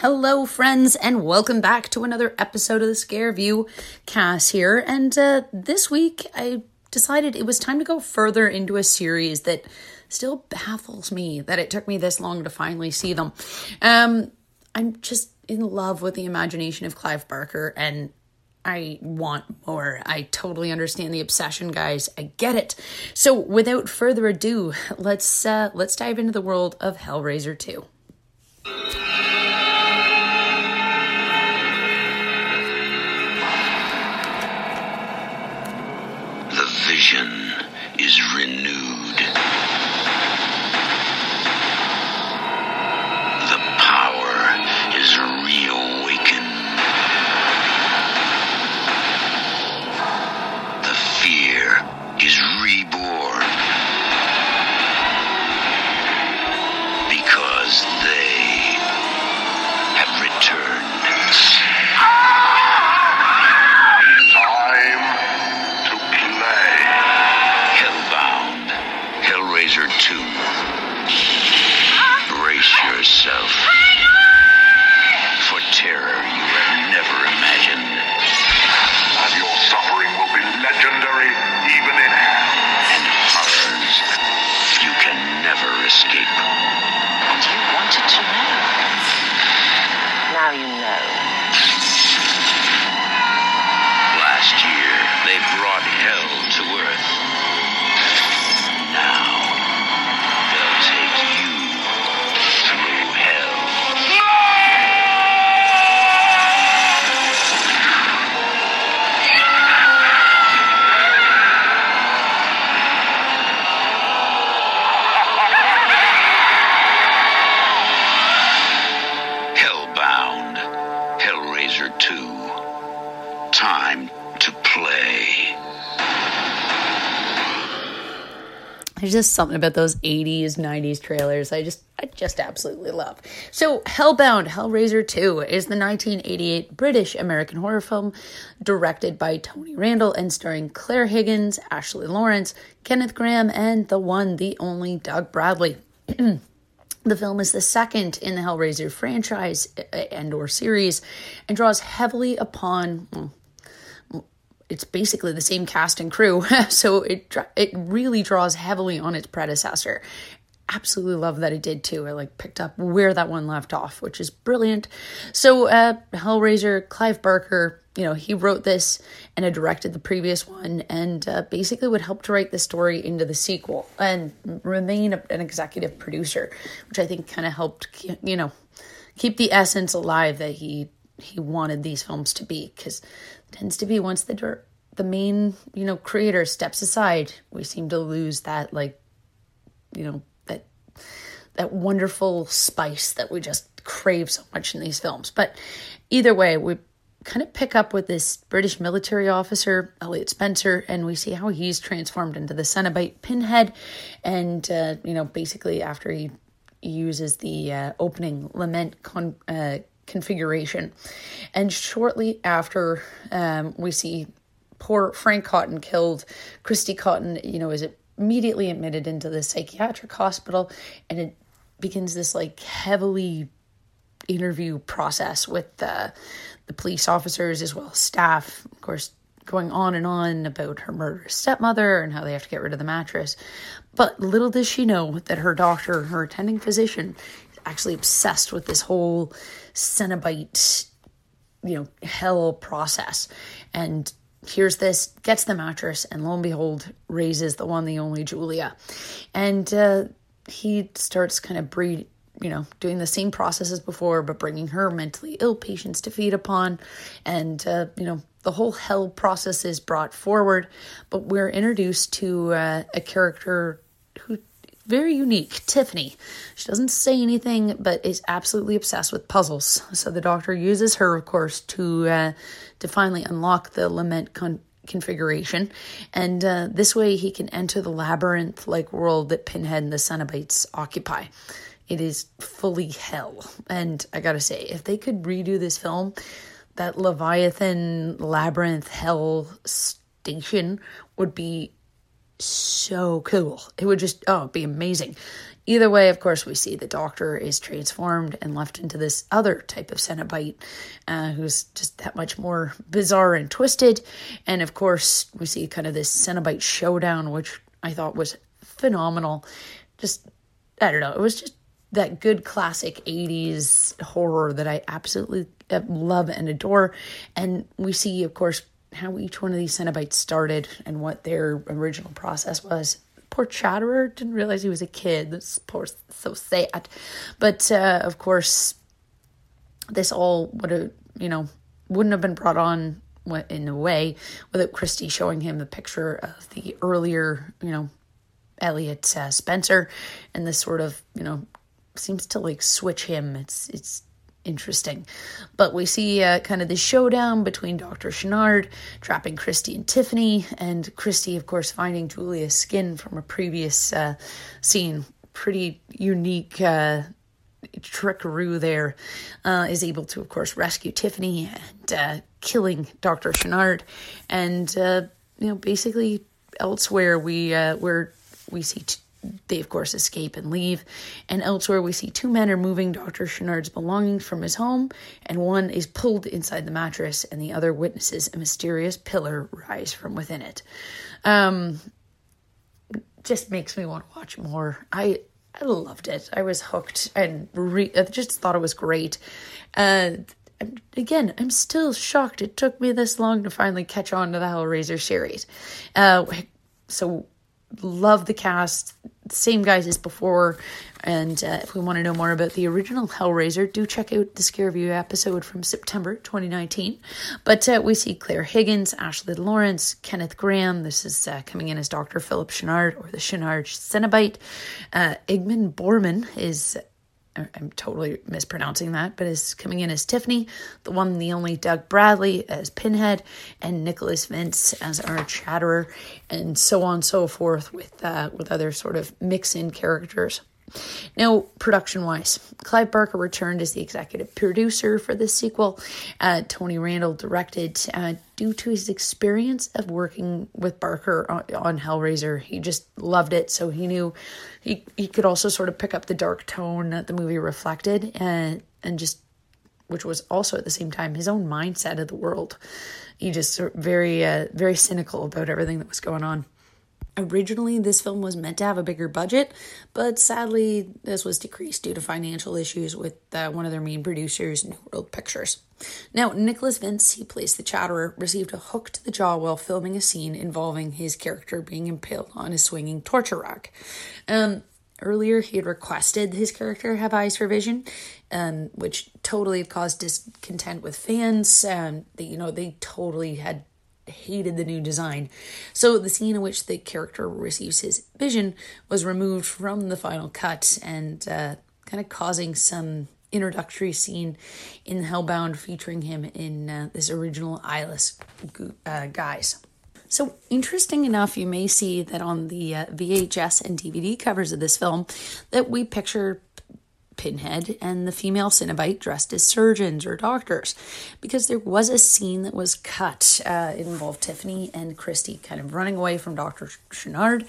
Hello, friends, and welcome back to another episode of the Scare View. Cass here, and uh, this week I decided it was time to go further into a series that still baffles me that it took me this long to finally see them. Um, I'm just in love with the imagination of Clive Barker, and I want more. I totally understand the obsession, guys. I get it. So, without further ado, let's uh, let's dive into the world of Hellraiser 2. There's just something about those 80s, 90s trailers I just I just absolutely love. So, Hellbound Hellraiser 2 is the 1988 British American horror film directed by Tony Randel and starring Clare Higgins, Ashley Laurence, Kenneth Graham, and the one, the only Doug Bradley. The film is the second in the Hellraiser franchise uh, and or series and draws heavily upon well, it's basically the same cast and crew, so it it really draws heavily on its predecessor. Absolutely love that it did too. I like picked up where that one left off, which is brilliant. So, uh, Hellraiser, Clive Barker, you know, he wrote this and had directed the previous one, and uh, basically would help to write the story into the sequel and remain an executive producer, which I think kind of helped, you know, keep the essence alive that he he wanted these films to be because tends to be once the the main you know creator steps aside we seem to lose that like you know that that wonderful spice that we just crave so much in these films. But either way we kind of pick up with this british military officer elliot spencer and we see how he's transformed into the cenobite pinhead. And uh, you know basically after he uses the uh, opening lament con- uh, configuration. And shortly after, um, we see poor Frank Cotton killed. Christy Cotton, you know, is immediately admitted into the psychiatric hospital, and it begins this like heavily interview process with the the police officers as well as staff. Of course, going on and on about her murderous stepmother and how they have to get rid of the mattress. But little does she know that her doctor, her attending physician, actually obsessed with this whole Cenobite, you know, hell process. And hears this, gets the mattress, and lo and behold, raises the one, the only Julia. And uh, he starts kind of breed, you know, doing the same process as before, but bringing her mentally ill patients to feed upon. And, uh, you know, the whole hell process is brought forward, but we're introduced to uh, a character who very unique, Tiffany. She doesn't say anything, but is absolutely obsessed with puzzles. So the doctor uses her, of course, to uh, to finally unlock the lament con- configuration, and uh, this way he can enter the labyrinth-like world that Pinhead and the Cenobites occupy. It is fully hell, and I gotta say, if they could redo this film, that Leviathan labyrinth hell station would be so cool. It would just oh, be amazing. Either way, of course, we see the doctor is transformed and left into this other type of Cenobite uh, who's just that much more bizarre and twisted. And of course, we see kind of this Cenobite showdown, which I thought was phenomenal. Just, I don't know, it was just that good classic 80s horror that I absolutely uh, love and adore. And we see, of course, how each one of these Cenobites started and what their original process was poor Chatterer didn't realize he was a kid. That's poor, so sad. But uh, of course, this all would have, you know, wouldn't have been brought on in a way without Christie showing him the picture of the earlier, you know, Elliot uh, Spencer, and this sort of, you know, seems to like switch him. It's it's interesting. But we see uh, kind of the showdown between Dr. Channard trapping Christie and Tiffany, and Christie, of course, finding Julia's skin from a previous uh, scene. Pretty unique uh, trickaroo there. Uh, is able to, of course, rescue Tiffany and uh, killing Dr. Channard. And, uh, you know, basically elsewhere, we, uh, where we see. T- they, of course, escape and leave. And elsewhere, we see two men are moving Dr. Channard's belongings from his home, and one is pulled inside the mattress, and the other witnesses a mysterious pillar rise from within it. Um, just makes me want to watch more. I I loved it. I was hooked and re- I just thought it was great. Uh, again, I'm still shocked it took me this long to finally catch on to the Hellraiser series. Uh, so love the cast, same guys as before. And uh, if we want to know more about the original Hellraiser, do check out the Scare View episode from September 2019. But uh, we see Clare Higgins, Ashley Laurence, Kenneth graham This is uh, coming in as Dr. Philip Channard or the Channard Cenobite. Uh, Ingmar Bergman is I'm totally mispronouncing that, but is coming in as Tiffany, the one, the only Doug Bradley as Pinhead, and Nicholas Vince as our Chatterer, and so on and so forth with uh, with other sort of mix-in characters. Now, production wise, Clive Barker returned as the executive producer for this sequel. Uh, Tony Randel directed. Uh, due to his experience of working with Barker on, on, Hellraiser, he just loved it. So he knew he, he could also sort of pick up the dark tone that the movie reflected and, and just, which was also at the same time his own mindset of the world. He just very, uh, very cynical about everything that was going on. Originally, this film was meant to have a bigger budget, but sadly, this was decreased due to financial issues with uh, one of their main producers, New World Pictures. Now, Nicholas Vince, he plays the Chatterer, received a hook to the jaw while filming a scene involving his character being impaled on a swinging torture rack. Um, earlier, he had requested his character have eyes for vision, um, which totally caused discontent with fans. Um, they, you know, they totally had hated the new design. So the scene in which the character receives his vision was removed from the final cut and uh, kind of causing some introductory scene in Hellbound featuring him in uh, this original eyeless uh, guise. So, interesting enough, you may see that on the uh, VHS and DVD covers of this film that we picture Pinhead and the female Cenobite dressed as surgeons or doctors, because there was a scene that was cut. Uh, it involved Tiffany and Christy kind of running away from Dr. Channard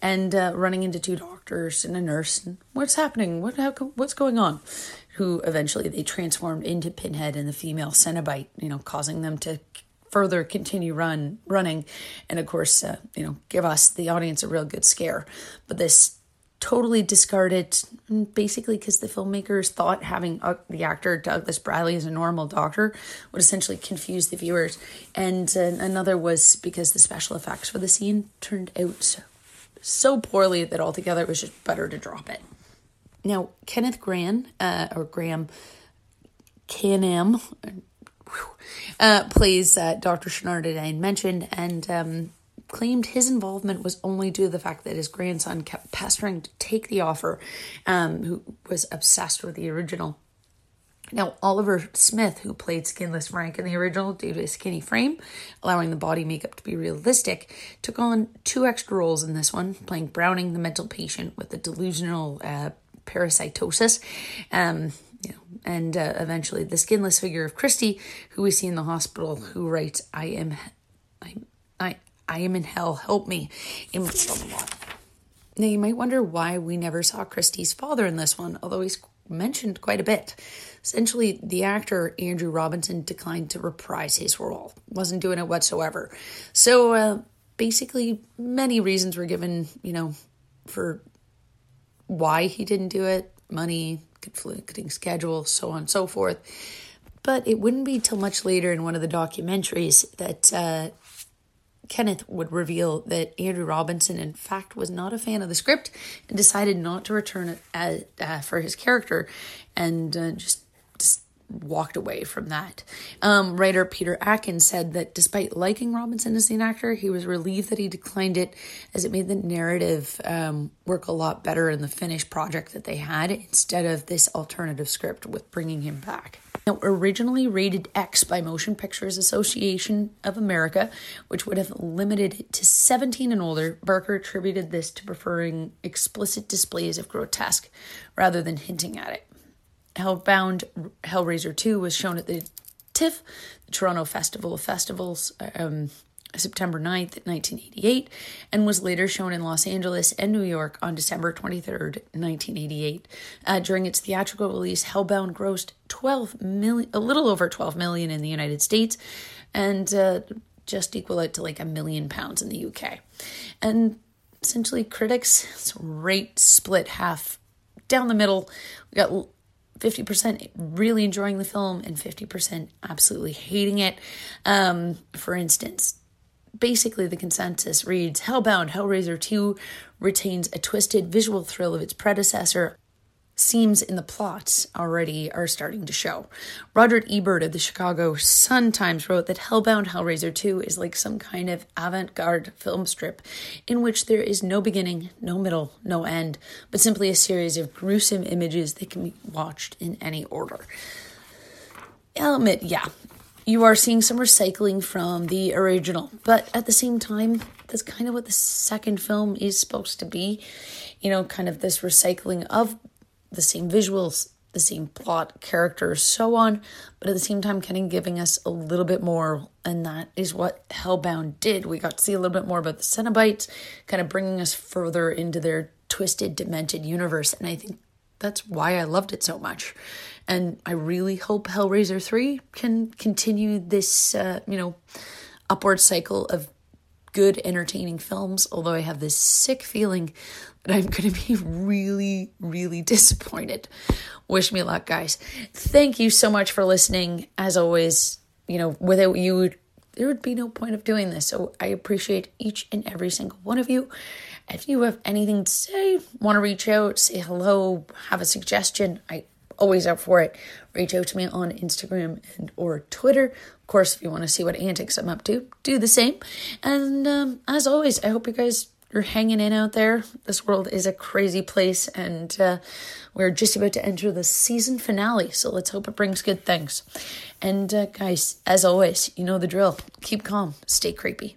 and uh, running into two doctors and a nurse. And what's happening? What? How, what's going on? Who eventually they transformed into Pinhead and the female Cenobite, you know, causing them to further continue run running and of course uh, you know give us the audience a real good scare but this totally discarded basically because the filmmakers thought having uh, the actor Douglas Bradley as a normal doctor would essentially confuse the viewers. And uh, another was because the special effects for the scene turned out so poorly that altogether it was just better to drop it. Now, Kenneth Grahame, uh, or Graham Canam, uh, plays uh, Dr. Channard, as I mentioned, and um, claimed his involvement was only due to the fact that his grandson kept pestering to take the offer, um, who was obsessed with the original. Now, Oliver Smith, who played Skinless Frank in the original due to his skinny frame, allowing the body makeup to be realistic, took on two extra roles in this one, playing Browning, the mental patient with the delusional uh, parasitosis. Um, you know, and uh, eventually the skinless figure of Christie, who we see in the hospital, who writes, "I am, I, I, am in hell. Help me. Now, you might wonder why we never saw Christie's father in this one, although he's mentioned quite a bit. Essentially, the actor Andrew Robinson declined to reprise his role, wasn't doing it whatsoever. So, uh, basically, many reasons were given, you know, for why he didn't do it money, conflicting schedule, so on and so forth. But it wouldn't be till much later in one of the documentaries that uh, Kenneth would reveal that Andrew Robinson, in fact, was not a fan of the script and decided not to return it as, uh, for his character and uh, just, just walked away from that. Um, writer Peter Atkins said that despite liking Robinson as an actor, he was relieved that he declined it as it made the narrative um, work a lot better in the finished project that they had instead of this alternative script with bringing him back. Now, originally rated X by Motion Pictures Association of America, which would have limited it to 17 and older, Barker attributed this to preferring explicit displays of grotesque rather than hinting at it. Hellbound Hellraiser 2 was shown at the TIFF, the Toronto Festival of Festivals, um, September 9th, 1988, and was later shown in Los Angeles and New York on December 23rd, 1988. Uh, during its theatrical release, Hellbound grossed 12 million, a little over 12 million in the United States, and uh, just equal it to like a million pounds in the UK. And essentially, critics rate split half down the middle. We got 50% really enjoying the film and 50% absolutely hating it. Um, for instance, basically the consensus reads Hellbound Hellraiser 2 retains a twisted visual thrill of its predecessor. Seams in the plots already are starting to show. Roger Ebert of the Chicago Sun Times wrote that Hellbound Hellraiser 2 is like some kind of avant garde film strip in which there is no beginning, no middle, no end, but simply a series of gruesome images that can be watched in any order. Admit, yeah, you are seeing some recycling from the original, but at the same time, that's kind of what the second film is supposed to be. You know, kind of this recycling of the same visuals, the same plot, characters, so on, but at the same time, kind of giving us a little bit more. And that is what Hellbound did. We got to see a little bit more about the Cenobites, kind of bringing us further into their twisted, demented universe. And I think that's why I loved it so much. And I really hope Hellraiser 3 can continue this, uh, you know, upward cycle of good, entertaining films. Although I have this sick feeling that I'm going to be really, really disappointed. Wish me luck, guys. Thank you so much for listening. As always, you know, without you, there would be no point of doing this. So I appreciate each and every single one of you. If you have anything to say, want to reach out, say hello, have a suggestion, I always up for it. Reach out to me on Instagram and or Twitter. Of course, if you want to see what antics I'm up to, do the same. And um, as always, I hope you guys are hanging in out there. This world is a crazy place, and uh, we're just about to enter the season finale. So let's hope it brings good things. And uh, guys, as always, you know the drill. Keep calm, stay creepy.